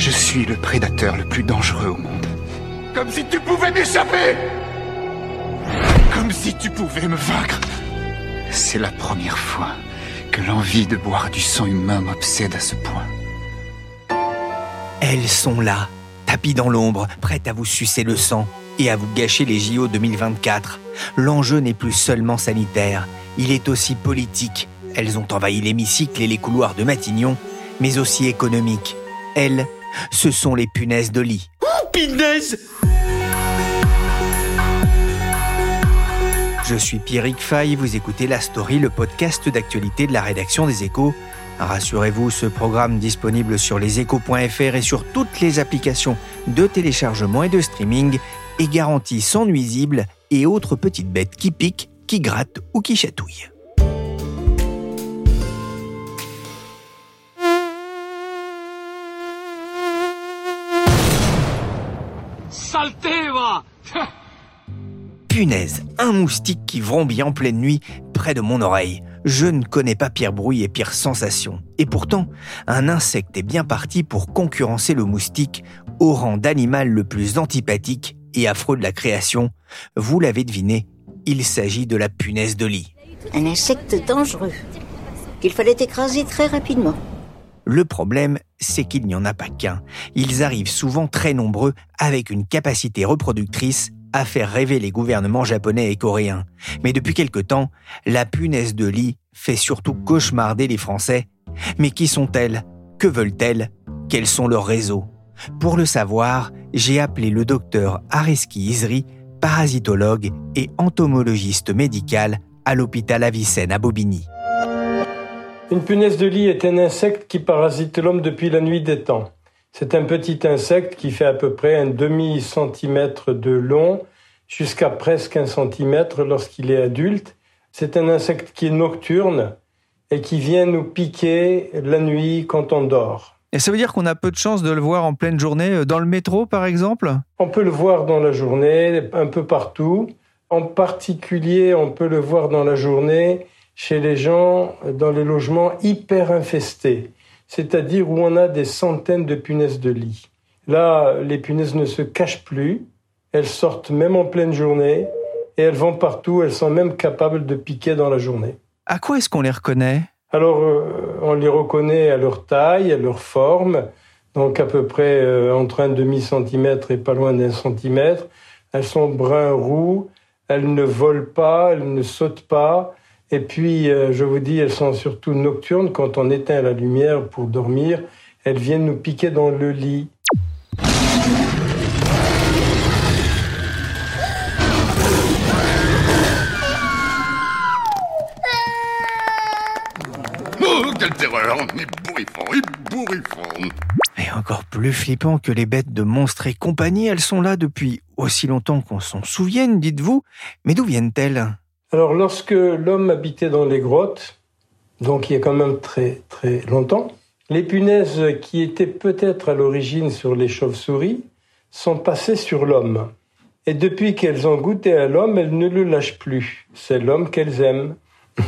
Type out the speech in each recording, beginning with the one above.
Je suis le prédateur le plus dangereux au monde. Comme si tu pouvais m'échapper Comme si tu pouvais me vaincre C'est la première fois que l'envie de boire du sang humain m'obsède à ce point. Elles sont là, tapis dans l'ombre, prêtes à vous sucer le sang et à vous gâcher les JO 2024. L'enjeu n'est plus seulement sanitaire, il est aussi politique. Elles ont envahi l'hémicycle et les couloirs de Matignon, mais aussi économique. Elles, ce sont les punaises de lit. Oh, punaise Je suis Pierrick Fay, vous écoutez La Story, le podcast d'actualité de la rédaction des Échos. Rassurez-vous, ce programme disponible sur leséchos.fr et sur toutes les applications de téléchargement et de streaming est garanti sans nuisible et autres petites bêtes qui piquent, qui grattent ou qui chatouillent. Saleté, va Punaise, un moustique qui vrombit en pleine nuit près de mon oreille. Je ne connais pas pire bruit et pire sensation. Et pourtant, un insecte est bien parti pour concurrencer le moustique au rang d'animal le plus antipathique et affreux de la création. Vous l'avez deviné, il s'agit de la punaise de lit. Un insecte dangereux qu'il fallait écraser très rapidement. Le problème, c'est qu'il n'y en a pas qu'un. Ils arrivent souvent très nombreux avec une capacité reproductrice à faire rêver les gouvernements japonais et coréens. Mais depuis quelque temps, la punaise de lit fait surtout cauchemarder les Français. Mais qui sont-elles? Que veulent-elles? Quels sont leurs réseaux? Pour le savoir, j'ai appelé le docteur Ariski Isri, parasitologue et entomologiste médical à l'hôpital Avicenne à Bobigny. Une punaise de lit est un insecte qui parasite l'homme depuis la nuit des temps. C'est un petit insecte qui fait à peu près un demi-centimètre de long jusqu'à presque un centimètre lorsqu'il est adulte. C'est un insecte qui est nocturne et qui vient nous piquer la nuit quand on dort. Et ça veut dire qu'on a peu de chance de le voir en pleine journée, euh, dans le métro par exemple? On peut le voir dans la journée, un peu partout. En particulier, on peut le voir dans la journée chez les gens dans les logements hyper infestés c'est-à-dire où on a des centaines de punaises de lit. Là, les punaises ne se cachent plus, elles sortent même en pleine journée, et elles vont partout, elles sont même capables de piquer dans la journée. À quoi est-ce qu'on les reconnaît? Alors, euh, on les reconnaît à leur taille, à leur forme, donc à peu près euh, entre un demi-centimètre et pas loin d'un centimètre. Elles sont brun-roux, elles ne volent pas, elles ne sautent pas, et puis, euh, je vous dis, elles sont surtout nocturnes. Quand on éteint la lumière pour dormir, elles viennent nous piquer dans le lit. Oh, quelle terreur Ébouriffant, ébouriffant Et encore plus flippant que les bêtes de monstres et compagnie, elles sont là depuis aussi longtemps qu'on s'en souvienne, dites-vous. Mais d'où viennent-elles? Alors lorsque l'homme habitait dans les grottes, donc il y a quand même très très longtemps, les punaises qui étaient peut-être à l'origine sur les chauves-souris sont passées sur l'homme. Et depuis qu'elles ont goûté à l'homme, elles ne le lâchent plus. C'est l'homme qu'elles aiment.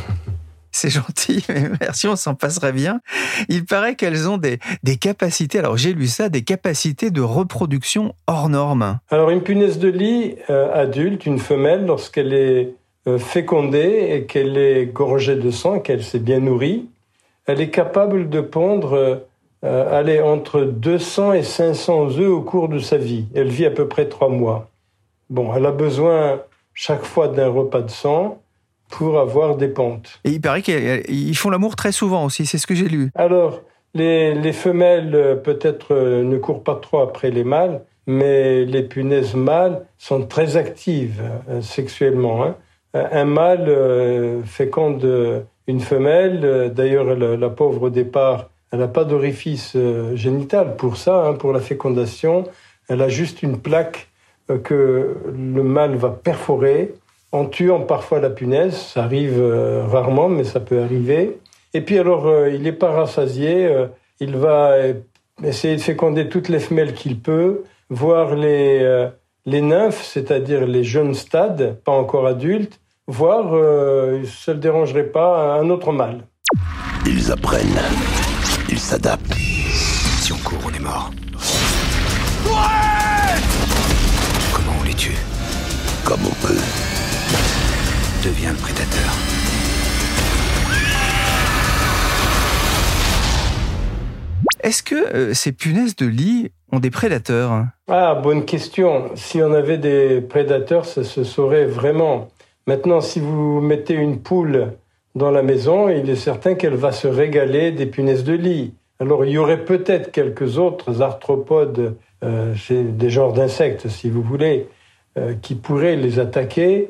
C'est gentil, mais merci, on s'en passerait bien. Il paraît qu'elles ont des, des capacités, alors j'ai lu ça, des capacités de reproduction hors normes. Alors une punaise de lit euh, adulte, une femelle, lorsqu'elle est fécondée et qu'elle est gorgée de sang, qu'elle s'est bien nourrie, elle est capable de pondre euh, aller entre 200 et 500 œufs au cours de sa vie. Elle vit à peu près trois mois. Bon, elle a besoin chaque fois d'un repas de sang pour avoir des pontes. Et il paraît qu'ils font l'amour très souvent aussi, c'est ce que j'ai lu. Alors, les, les femelles euh, peut-être ne courent pas trop après les mâles, mais les punaises mâles sont très actives sexuellement. Hein. Un mâle féconde une femelle. D'ailleurs, la, pauvre au départ, elle n'a pas d'orifice génital pour ça, hein, pour la fécondation. Elle a juste une plaque que le mâle va perforer en tuant parfois la punaise. Ça arrive rarement, mais ça peut arriver. Et puis alors, il n'est pas rassasié. il va essayer de féconder toutes les femelles qu'il peut, voir les, euh, les nymphes, c'est-à-dire les jeunes stades, pas encore adultes, voir, euh, ça ne le dérangerait pas, un autre mâle. Ils apprennent, ils s'adaptent. Si on court, on est mort. Ouais Comment on les tue? Comme on peut. Deviens le prédateur. Est-ce que euh, ces punaises de lit ont des prédateurs? Ah, bonne question. Si on avait des prédateurs, ça se saurait vraiment. Maintenant, si vous mettez une poule dans la maison, il est certain qu'elle va se régaler des punaises de lit. Alors, il y aurait peut-être quelques autres arthropodes, euh, des genres d'insectes, si vous voulez, euh, qui pourraient les attaquer.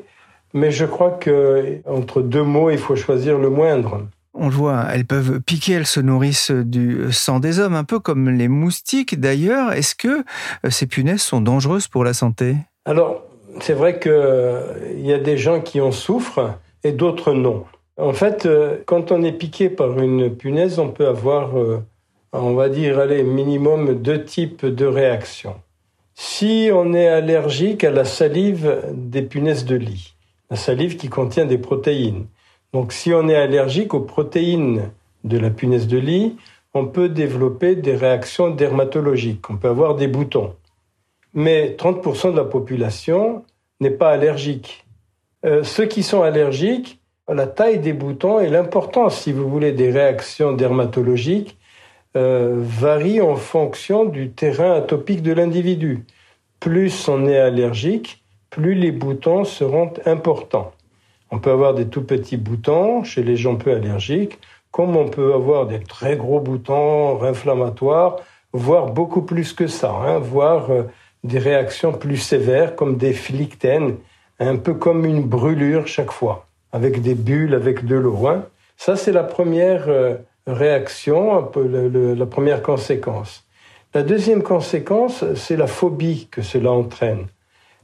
Mais je crois que entre deux mots, il faut choisir le moindre. On le voit, elles peuvent piquer, elles se nourrissent du sang des hommes, un peu comme les moustiques d'ailleurs. Est-ce que euh, ces punaises sont dangereuses pour la santé? Alors, c'est vrai qu'il euh, y a des gens qui en souffrent et d'autres non. En fait, euh, quand on est piqué par une punaise, on peut avoir, on va dire, allez, minimum deux types de réactions. Si on est allergique à la salive des punaises de lit, la salive qui contient des protéines, donc si on est allergique aux protéines de la punaise de lit, on peut développer des réactions dermatologiques, on peut avoir des boutons. Mais 30% de la population n'est pas allergique. Euh, ceux qui sont allergiques, la taille des boutons et l'importance, si vous voulez, des réactions dermatologiques euh, varient en fonction du terrain atopique de l'individu. Plus on est allergique, plus les boutons seront importants. On peut avoir des tout petits boutons chez les gens peu allergiques, comme on peut avoir des très gros boutons inflammatoires, voire beaucoup plus que ça, hein, voire euh, des réactions plus sévères comme des flictènes, un peu comme une brûlure chaque fois, avec des bulles, avec de l'eau. Hein. Ça, c'est la première euh, réaction, un peu la première conséquence. La deuxième conséquence, c'est la phobie que cela entraîne.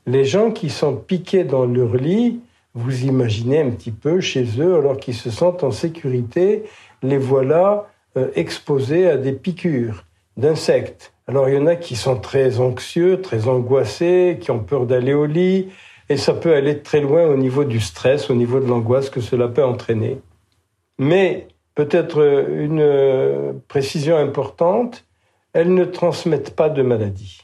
Les gens qui sont piqués dans leur lit vous imaginez un petit peu chez eux, alors qu'ils se sentent en sécurité, les voilà euh, exposés à des piqûres d'insectes. Alors il y en a qui sont très anxieux, très angoissés, qui ont peur d'aller au lit, et ça peut aller très loin au niveau du stress, au niveau de l'angoisse que cela peut entraîner. Mais peut-être une euh, précision importante, elles ne transmettent pas de maladies.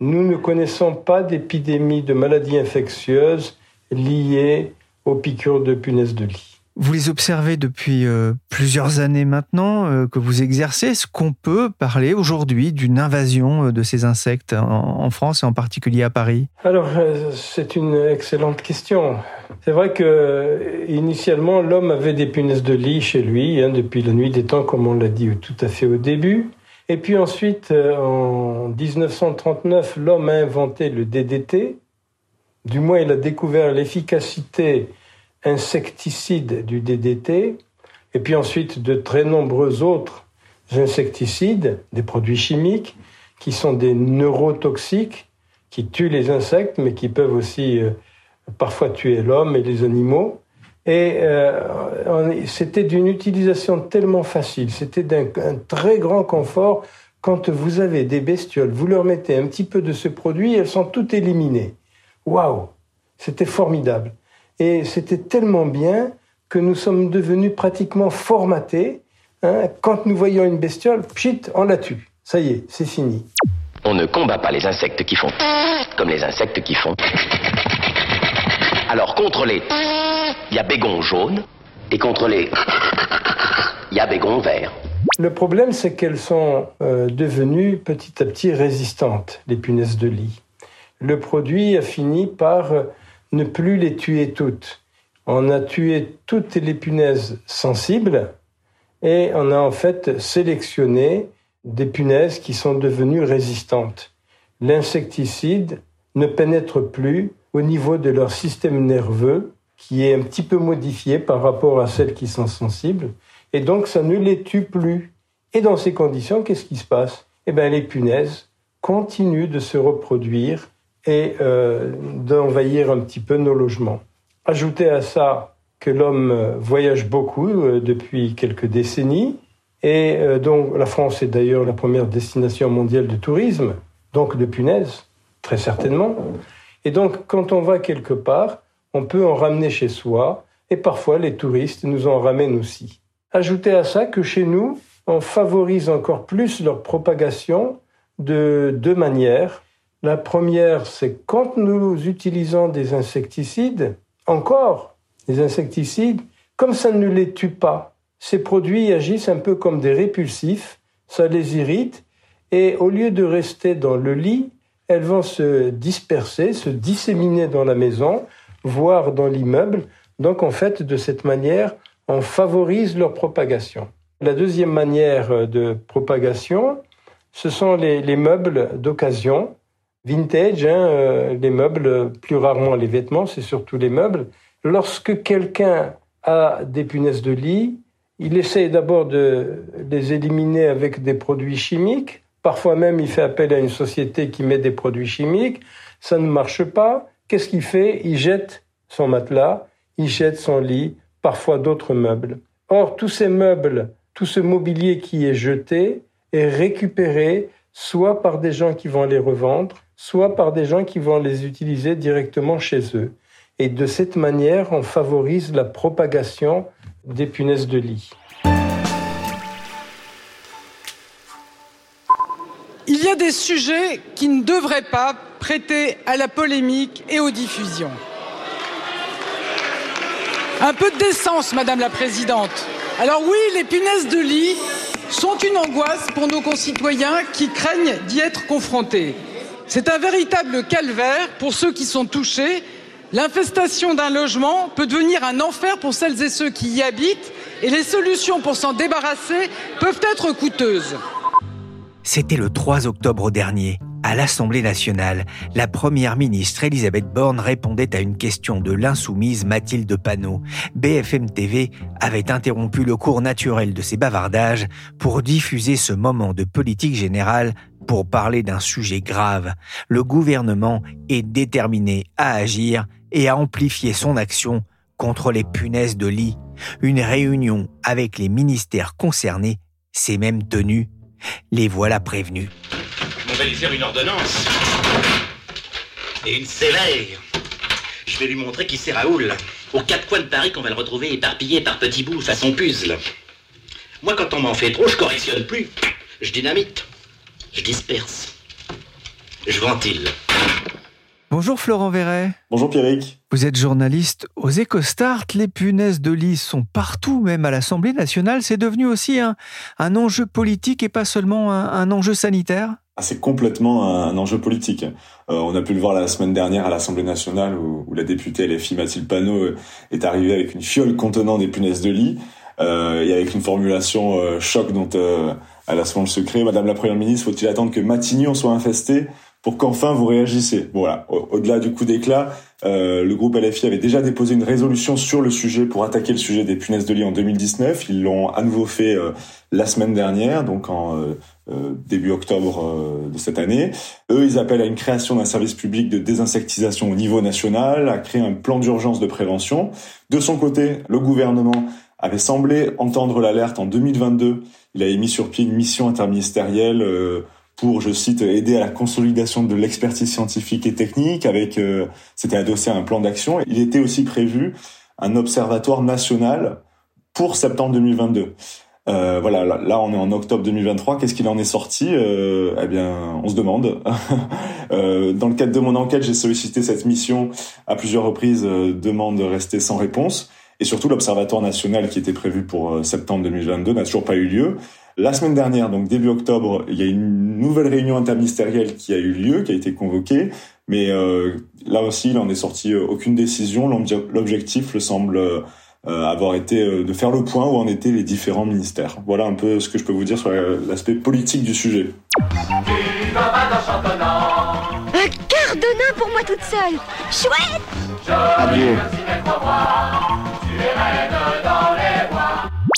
Nous ne connaissons pas d'épidémie de maladies infectieuses liées aux piqûres de punaises de lit. Vous les observez depuis euh, plusieurs années maintenant euh, que vous exercez. Est-ce qu'on peut parler aujourd'hui d'une invasion euh, de ces insectes en, France et en particulier à Paris? Alors, c'est une excellente question. C'est vrai que initialement, l'homme avait des punaises de lit chez lui hein, depuis la nuit des temps, comme on l'a dit tout à fait au début. Et puis ensuite, en 1939, l'homme a inventé le DDT, du moins il a découvert l'efficacité insecticide du DDT, et puis ensuite de très nombreux autres insecticides, des produits chimiques, qui sont des neurotoxiques, qui tuent les insectes, mais qui peuvent aussi euh, parfois tuer l'homme et les animaux. Et euh, c'était d'une utilisation tellement facile, c'était d'un très grand confort. Quand vous avez des bestioles, vous leur mettez un petit peu de ce produit, elles sont toutes éliminées. Waouh C'était formidable. Et c'était tellement bien que nous sommes devenus pratiquement formatés. Hein. Quand nous voyons une bestiole, pchit, on la tue. Ça y est, c'est fini. On ne combat pas les insectes qui font comme les insectes qui font. Alors contre les, il y a bégon jaune, et contre les, il y a bégon vert. Le problème, c'est qu'elles sont euh, devenues petit à petit résistantes, les punaises de lit le produit a fini par ne plus les tuer toutes. On a tué toutes les punaises sensibles et on a en fait sélectionné des punaises qui sont devenues résistantes. L'insecticide ne pénètre plus au niveau de leur système nerveux qui est un petit peu modifiée par rapport à celles qui sont sensibles, et donc ça ne les tue plus. Et dans ces conditions, qu'est-ce qui se passe? Eh bien, les punaises continuent de se reproduire et euh, d'envahir un petit peu nos logements. Ajoutez à ça que l'homme voyage beaucoup euh, depuis quelques décennies, et euh, donc la France est d'ailleurs la première destination mondiale de tourisme, donc de punaises, très certainement. Et donc quand on va quelque part, on peut en ramener chez soi, et parfois les touristes nous en ramènent aussi. Ajoutez à ça que chez nous, on favorise encore plus leur propagation de deux manières. La première, c'est quand nous utilisons des insecticides, encore des insecticides, comme ça ne les tue pas, ces produits agissent un peu comme des répulsifs, ça les irrite, et au lieu de rester dans le lit, elles vont se disperser, se disséminer dans la maison, voire dans l'immeuble. Donc en fait, de cette manière, on favorise leur propagation. La deuxième manière de propagation, ce sont les, meubles d'occasion, vintage, hein, euh, les meubles, plus rarement les vêtements, c'est surtout les meubles. Lorsque quelqu'un a des punaises de lit, il essaye d'abord de les éliminer avec des produits chimiques. Parfois même, il fait appel à une société qui met des produits chimiques. Ça ne marche pas. Qu'est-ce qu'il fait? Il jette son matelas, il jette son lit, parfois d'autres meubles. Or, tous ces meubles, tout ce mobilier qui est jeté est récupéré soit par des gens qui vont les revendre, soit par des gens qui vont les utiliser directement chez eux. Et de cette manière, on favorise la propagation des punaises de lit. Il y a des sujets qui ne devraient pas prêter à la polémique et aux diffusions. Un peu de décence, Madame la Présidente. Alors oui, les punaises de lit sont une angoisse pour nos concitoyens qui craignent d'y être confrontés. C'est un véritable calvaire pour ceux qui sont touchés L'infestation d'un logement peut devenir un enfer pour celles et ceux qui y habitent et les solutions pour s'en débarrasser peuvent être coûteuses. C'était le 3 octobre dernier. À l'Assemblée nationale, la première ministre Elisabeth Borne répondait à une question de l'insoumise Mathilde Panot. BFM TV avait interrompu le cours naturel de ses bavardages pour diffuser ce moment de politique générale pour parler d'un sujet grave. Le gouvernement est déterminé à agir et à amplifier son action contre les punaises de lit. Une réunion avec les ministères concernés s'est même tenue. Les voilà prévenus. On va lui faire une ordonnance. Et une sévère. Je vais lui montrer qui c'est Raoul. Aux quatre coins de Paris qu'on va le retrouver éparpillé par petits bouts façon puzzle. Moi, quand on m'en fait trop, je correctionne plus. Je dynamite. Je disperse. Je ventile. Bonjour Florent Verret. Bonjour Pierrick. Vous êtes journaliste aux EcoStart. Les punaises de lit sont partout, même à l'Assemblée nationale. C'est devenu aussi un, enjeu politique et pas seulement un, enjeu sanitaire ah, C'est complètement un, enjeu politique. Euh, on a pu le voir la semaine dernière à l'Assemblée nationale où, la députée LFI Mathilde Panot euh, est arrivée avec une fiole contenant des punaises de lit euh, et avec une formulation choc dont elle a souvent le. Madame la Première ministre, faut-il attendre que Matignon soit infesté pour qu'enfin vous réagissez. voilà, au-delà du coup d'éclat, euh, le groupe LFI avait déjà déposé une résolution sur le sujet pour attaquer le sujet des punaises de lit en 2019. Ils l'ont à nouveau fait euh, la semaine dernière, donc en euh, début octobre de cette année. Eux, ils appellent à une création d'un service public de désinsectisation au niveau national, à créer un plan d'urgence de prévention. De son côté, le gouvernement avait semblé entendre l'alerte en 2022. Il a mis sur pied une mission interministérielle pour, je cite, aider à la consolidation de l'expertise scientifique et technique. Avec, euh, c'était adossé à un plan d'action. Il était aussi prévu un observatoire national pour septembre 2022. Euh, voilà, là, on est en octobre 2023. Qu'est-ce qu'il en est sorti? Euh, Eh bien, on se demande. euh, dans le cadre de mon enquête, j'ai sollicité cette mission à plusieurs reprises. Euh, demande restée sans réponse. Et surtout, l'observatoire national qui était prévu pour euh, septembre 2022 n'a toujours pas eu lieu. La semaine dernière, donc début octobre, il y a une nouvelle réunion interministérielle qui a eu lieu, qui a été convoquée, mais euh, là aussi, il en est sorti euh, aucune décision. L'objectif le semble euh, avoir été de faire le point où en étaient les différents ministères. Voilà un peu ce que je peux vous dire sur l'aspect politique du sujet. Un quart de nain pour moi toute seule. Chouette Adieu.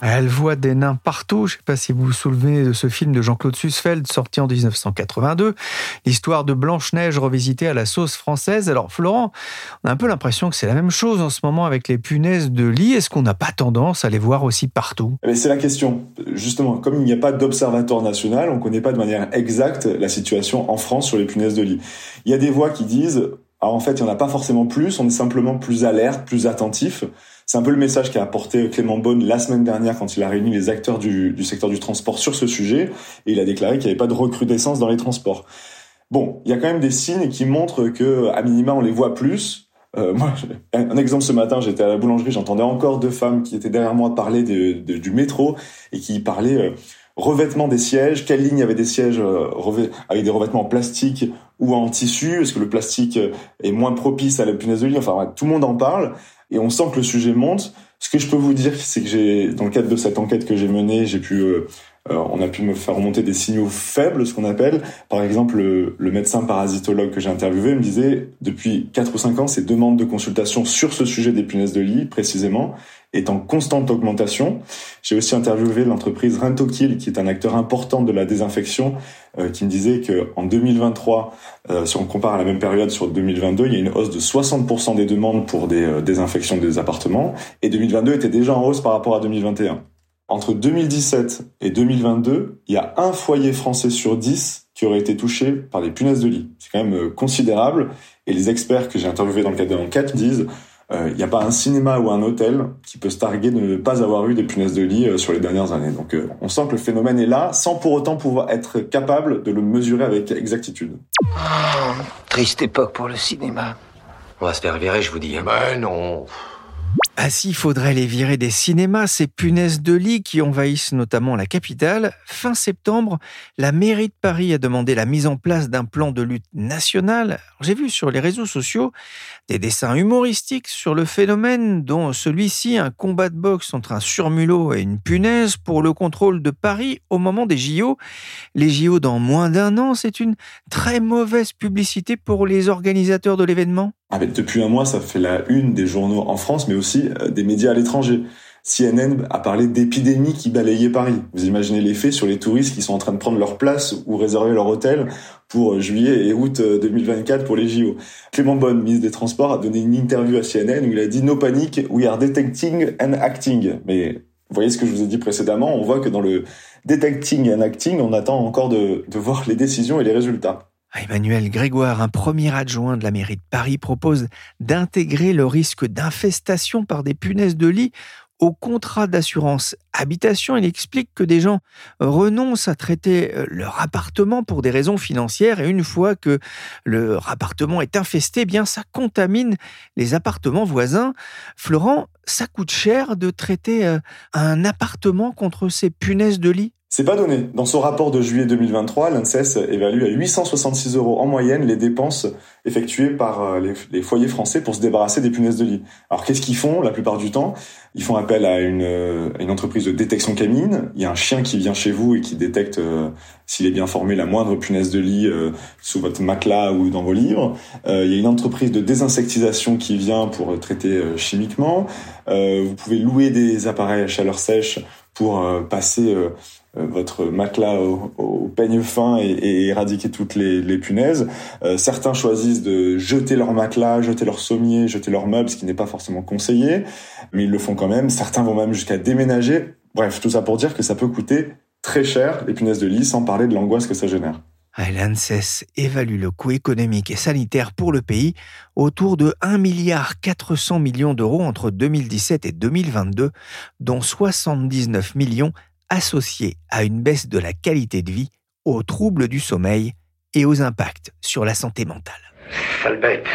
Elle voit des nains partout. Je ne sais pas si vous vous souvenez de ce film de Jean-Claude Sussfeld sorti en 1982, l'histoire de Blanche-Neige revisitée à la sauce française. Alors Florent, on a un peu l'impression que c'est la même chose en ce moment avec les punaises de lit. Est-ce qu'on n'a pas tendance à les voir aussi partout? Mais c'est la question. Justement, comme il n'y a pas d'observatoire national, on ne connaît pas de manière exacte la situation en France sur les punaises de lit. Il y a des voix qui disent ah, en fait, il n'y en a pas forcément plus, on est simplement plus alerte, plus attentif. C'est un peu le message qu'a apporté Clément Beaune la semaine dernière quand il a réuni les acteurs du, du secteur du transport sur ce sujet, et il a déclaré qu'il n'y avait pas de recrudescence dans les transports. Bon, il y a quand même des signes qui montrent que, à minima, on les voit plus. Euh, moi, un exemple ce matin, j'étais à la boulangerie, j'entendais encore deux femmes qui étaient derrière moi parler de, de, du métro et qui parlaient euh, revêtement des sièges, quelle ligne avait des sièges euh, avec des revêtements en plastique ou en tissu, est-ce que le plastique euh, est moins propice à la punaise de lit, enfin tout le monde en parle, et on sent que le sujet monte. Ce que je peux vous dire, c'est que j'ai, dans le cadre de cette enquête que j'ai menée, j'ai pu, euh, on a pu me faire remonter des signaux faibles, ce qu'on appelle. Par exemple, le, médecin parasitologue que j'ai interviewé me disait, depuis 4 ou 5 ans, ces demandes de consultation sur ce sujet des punaises de lit, précisément, est en constante augmentation. J'ai aussi interviewé l'entreprise Rentokil, qui est un acteur important de la désinfection, euh, qui me disait que en 2023, euh, si on compare à la même période sur 2022, il y a une hausse de 60% des demandes pour des euh, désinfections des appartements, et 2022 était déjà en hausse par rapport à 2021. Entre 2017 et 2022, il y a un foyer français sur 10 qui aurait été touché par des punaises de lit. C'est quand même considérable, et les experts que j'ai interviewés dans le cadre de l'enquête disent il euh, n'y a pas un cinéma ou un hôtel qui peut se targuer de ne pas avoir eu des punaises de lit euh, sur les dernières années. Donc euh, on sent que le phénomène est là sans pour autant pouvoir être capable de le mesurer avec exactitude. Oh, triste époque pour le cinéma. On va se faire virer, je vous dis. Hein. Ben non. Ah si, faudrait les virer des cinémas, ces punaises de lit qui envahissent notamment la capitale. Fin septembre, la mairie de Paris a demandé la mise en place d'un plan de lutte national. J'ai vu sur les réseaux sociaux des dessins humoristiques sur le phénomène, dont celui-ci, un combat de boxe entre un surmulot et une punaise pour le contrôle de Paris au moment des JO. Les JO dans moins d'un an, c'est une très mauvaise publicité pour les organisateurs de l'événement. Ah, depuis un mois, ça fait la une des journaux en France, mais aussi euh, des médias à l'étranger. CNN a parlé d'épidémie qui balayait Paris. Vous imaginez l'effet sur les touristes qui sont en train de prendre leur place ou réserver leur hôtel pour euh, juillet et août 2024 euh, pour les JO. Clément Bonne, ministre des Transports, a donné une interview à CNN où il a dit No panic, we are detecting and acting. Mais vous voyez ce que je vous ai dit précédemment, on voit que dans le detecting and acting, on attend encore de, de voir les décisions et les résultats. Emmanuel Grégoire, un premier adjoint de la mairie de Paris, propose d'intégrer le risque d'infestation par des punaises de lit au contrat d'assurance habitation. Il explique que des gens renoncent à traiter euh, leur appartement pour des raisons financières et une fois que leur appartement est infesté, eh bien ça contamine les appartements voisins. Florent, ça coûte cher de traiter euh, un appartement contre ces punaises de lit? C'est pas donné. Dans son rapport de juillet 2023, l'ANSES évalue à 866 euros en moyenne les dépenses effectuées par euh, les, foyers français pour se débarrasser des punaises de lit. Alors qu'est-ce qu'ils font la plupart du temps? Ils font appel à une, euh, une, entreprise de détection canine. Il y a un chien qui vient chez vous et qui détecte euh, s'il est bien formé la moindre punaise de lit sous votre matelas ou dans vos livres. il y a une entreprise de désinsectisation qui vient pour traiter chimiquement. vous pouvez louer des appareils à chaleur sèche pour passer votre matelas au, peigne fin et, éradiquer toutes les, punaises. Euh, certains choisissent de jeter leur matelas, jeter leur sommier, jeter leurs meubles, ce qui n'est pas forcément conseillé, mais ils le font quand même. Certains vont même jusqu'à déménager. Bref, tout ça pour dire que ça peut coûter très cher les punaises de lit, sans parler de l'angoisse que ça génère. L'ANSES évalue le coût économique et sanitaire pour le pays autour de 1 milliard 400 millions d'euros entre 2017 et 2022, dont 79 millions associé à une baisse de la qualité de vie, aux troubles du sommeil et aux impacts sur la santé mentale. bête.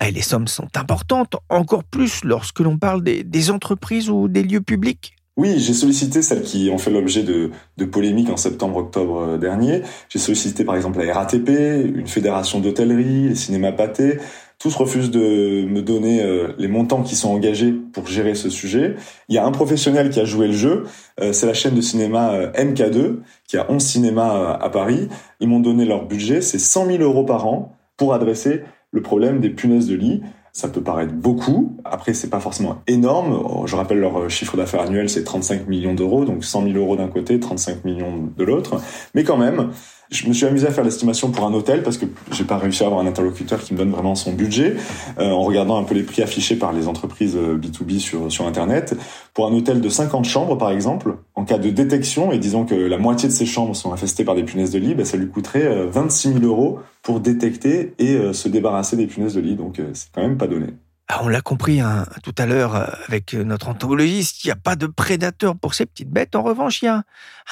Et les sommes sont importantes, encore plus lorsque l'on parle des, entreprises ou des lieux publics. Oui, j'ai sollicité celles qui ont fait l'objet de, de polémiques en septembre-octobre euh, dernier. J'ai sollicité par exemple la RATP, une fédération d'hôtellerie, les cinémas pâtés, tous refusent de me donner euh, les montants qui sont engagés pour gérer ce sujet. Il y a un professionnel qui a joué le jeu, euh, c'est la chaîne de cinéma euh, MK2, qui a 11 cinémas à Paris. Ils m'ont donné leur budget, c'est 100 000 euros par an pour adresser le problème des punaises de lit. Ça peut paraître beaucoup. Après, c'est pas forcément énorme. Je rappelle leur chiffre d'affaires annuel, c'est 35 millions d'euros, donc 100 000 euros d'un côté, 35 millions de l'autre. Mais quand même, je me suis amusé à faire l'estimation pour un hôtel parce que j'ai pas réussi à avoir un interlocuteur qui me donne vraiment son budget euh, en regardant un peu les prix affichés par les entreprises B2B euh, sur sur internet. Pour un hôtel de 50 chambres par exemple, en cas de détection et disons que la moitié de ces chambres sont infestées par des punaises de lit, ben, ça lui coûterait 26 euh, 000 euros pour détecter et se débarrasser des punaises de lit. Donc c'est quand même pas donné. Ah, on l'a compris hein, tout à l'heure avec notre entomologiste, il n'y a pas de prédateur pour ces petites bêtes. En revanche, il y a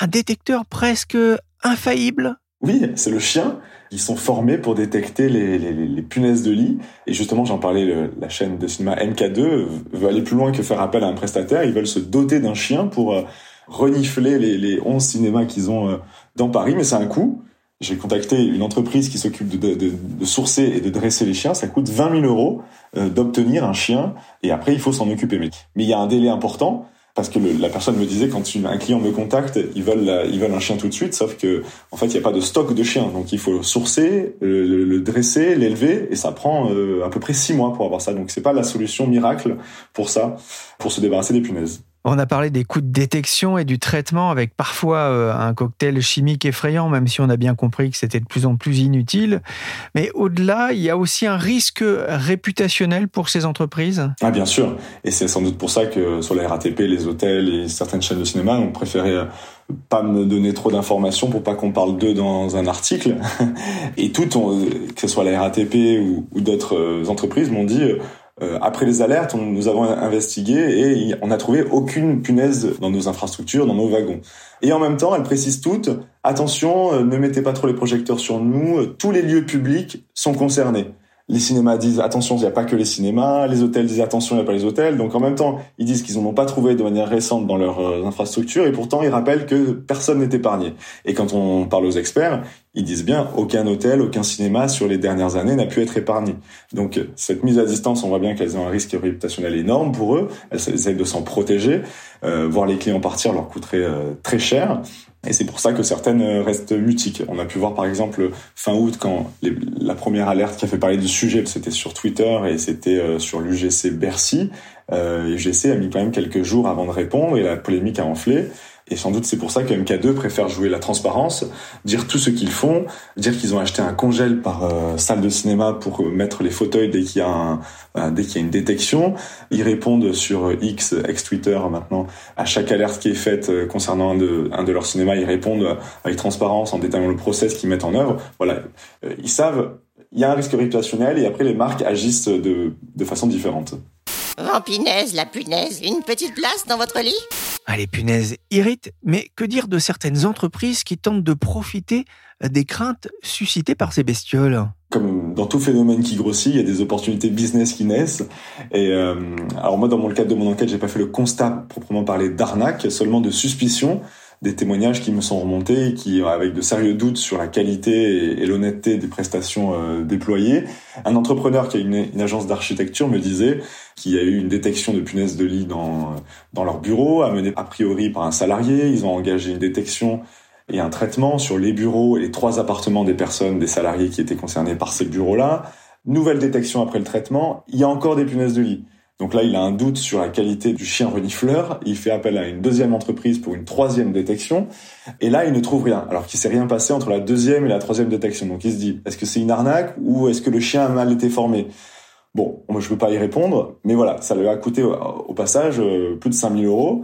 un détecteur presque infaillible oui, c'est le chien. Ils sont formés pour détecter les, punaises de lit. Et justement, j'en parlais, la chaîne de cinéma MK2 veut aller plus loin que faire appel à un prestataire. Ils veulent se doter d'un chien pour euh, renifler les, les 11 cinémas qu'ils ont euh, dans Paris. Mais c'est un coût. J'ai contacté une entreprise qui s'occupe de, sourcer et de dresser les chiens. Ça coûte 20 000 euros euh, d'obtenir un chien. Et après, il faut s'en occuper. Mais il y a un délai important parce que le, la personne me disait quand un client me contacte, ils veulent ils veulent un chien tout de suite, sauf que en fait il n'y a pas de stock de chiens, donc il faut sourcer, le, le dresser, l'élever, et ça prend euh, à peu près six mois pour avoir ça. Donc c'est pas la solution miracle pour ça, pour se débarrasser des punaises. On a parlé des coûts de détection et du traitement avec parfois euh, un cocktail chimique effrayant, même si on a bien compris que c'était de plus en plus inutile. Mais au-delà, il y a aussi un risque réputationnel pour ces entreprises? Ah bien sûr, et c'est sans doute pour ça que sur la RATP, les hôtels et certaines chaînes de cinéma ont préféré euh, pas me donner trop d'informations pour pas qu'on parle d'eux dans un article. Et toutes, que ce soit la RATP ou, d'autres euh, entreprises, m'ont dit euh, après les alertes, nous avons investigué et on n'a trouvé aucune punaise dans nos infrastructures, dans nos wagons. Et en même temps, elles précisent toutes, attention, euh, ne mettez pas trop les projecteurs sur nous, euh, tous les lieux publics sont concernés les cinémas disent attention, il n'y a pas que les cinémas, les hôtels disent attention, il n'y a pas les hôtels. Donc en même temps, ils disent qu'ils n'en ont pas trouvé de manière récente dans leurs euh, infrastructures et pourtant ils rappellent que personne n'est épargné. Et quand on parle aux experts, ils disent bien aucun hôtel, aucun cinéma sur les dernières années n'a pu être épargné. Donc cette mise à distance, on voit bien qu'elles ont un risque réputationnel énorme pour eux. Elles essayent de s'en protéger. Euh, voir les clients partir leur coûterait euh, très cher. Et c'est pour ça que certaines restent mutiques. On a pu voir par exemple fin août quand la première alerte qui a fait parler du sujet, c'était sur Twitter et c'était euh, sur l'UGC Bercy. Euh, L'UGC a mis quand même quelques jours avant de répondre et la polémique a enflé. Et sans doute c'est pour ça que MK2 préfère jouer la transparence, dire tout ce qu'ils font, dire qu'ils ont acheté un congèle par euh, salle de cinéma pour mettre les fauteuils dès qu'il y a un, euh, dès qu'il y a une détection. Ils répondent sur X, ex-Twitter maintenant, à chaque alerte qui est faite euh, concernant un de, un de leurs cinémas. Ils répondent avec transparence en détaillant le process qu'ils mettent en œuvre. Voilà, ils savent, il y a un risque réputationnel et après les marques agissent de, de façon différente. Vampinaise, la punaise, une petite place dans votre lit? Ah, les punaises irritent, mais que dire de certaines entreprises qui tentent de profiter des craintes suscitées par ces bestioles? Comme dans tout phénomène qui grossit, il y a des opportunités business qui naissent. Et euh, alors moi, dans mon cadre de mon enquête, j'ai pas fait le constat proprement parler d'arnaque, seulement de suspicion des témoignages qui me sont remontés, qui avec de sérieux doutes sur la qualité et, l'honnêteté des prestations euh, déployées. Un entrepreneur qui a une, agence d'architecture me disait qu'il y a eu une détection de punaises de lit dans dans leur bureau, amenée a priori par un salarié. Ils ont engagé une détection et un traitement sur les bureaux et trois appartements des personnes, des salariés qui étaient concernés par ces bureaux-là. Nouvelle détection après le traitement, il y a encore des punaises de lit. Donc là, il a un doute sur la qualité du chien renifleur. Il fait appel à une deuxième entreprise pour une troisième détection. Et là, il ne trouve rien. Alors qu'il s'est rien passé entre la deuxième et la troisième détection. Donc il se dit, est-ce que c'est une arnaque ou est-ce que le chien a mal été formé? Bon, moi je peux pas y répondre, mais voilà, ça lui a coûté au passage euh, plus de 5000 euros.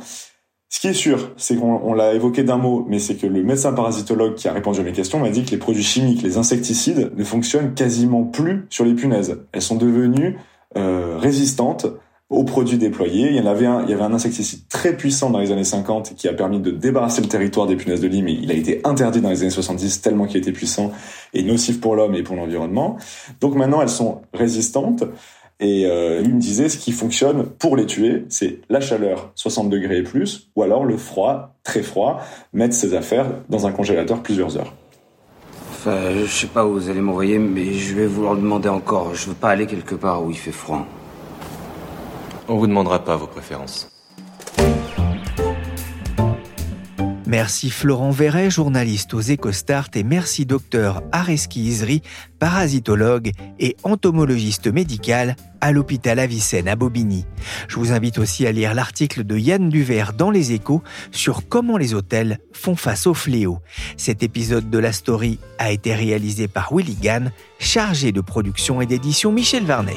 Ce qui est sûr, c'est qu'on l'a évoqué d'un mot, mais c'est que le médecin parasitologue qui a répondu à mes questions m'a dit que les produits chimiques, les insecticides, ne fonctionnent quasiment plus sur les punaises. Elles sont devenues euh, résistantes aux produits déployés. Il y en avait un, il y avait un insecticide très puissant dans les années 50 qui a permis de débarrasser le territoire des punaises de lit, mais il a été interdit dans les années 70 tellement qu'il était puissant et nocif pour l'homme et pour l'environnement. Donc maintenant, elles sont résistantes. Et euh, lui me disait, ce qui fonctionne pour les tuer, c'est la chaleur 60 degrés et plus, ou alors le froid, très froid, mettre ses affaires dans un congélateur plusieurs heures. Enfin, je sais pas où vous allez m'envoyer, mais je vais vous le demander encore. Je veux pas aller quelque part où il fait froid. On vous demandera pas vos préférences. Merci Florent Verret, journaliste aux EcoStart, et merci docteur Areski Isri, parasitologue et entomologiste médical à l'hôpital Avicenne à Bobigny. Je vous invite aussi à lire l'article de Yann Duvert dans Les Échos sur comment les hôtels font face au fléau. Cet épisode de la story a été réalisé par Willy Gann, chargé de production et d'édition Michel Varnet.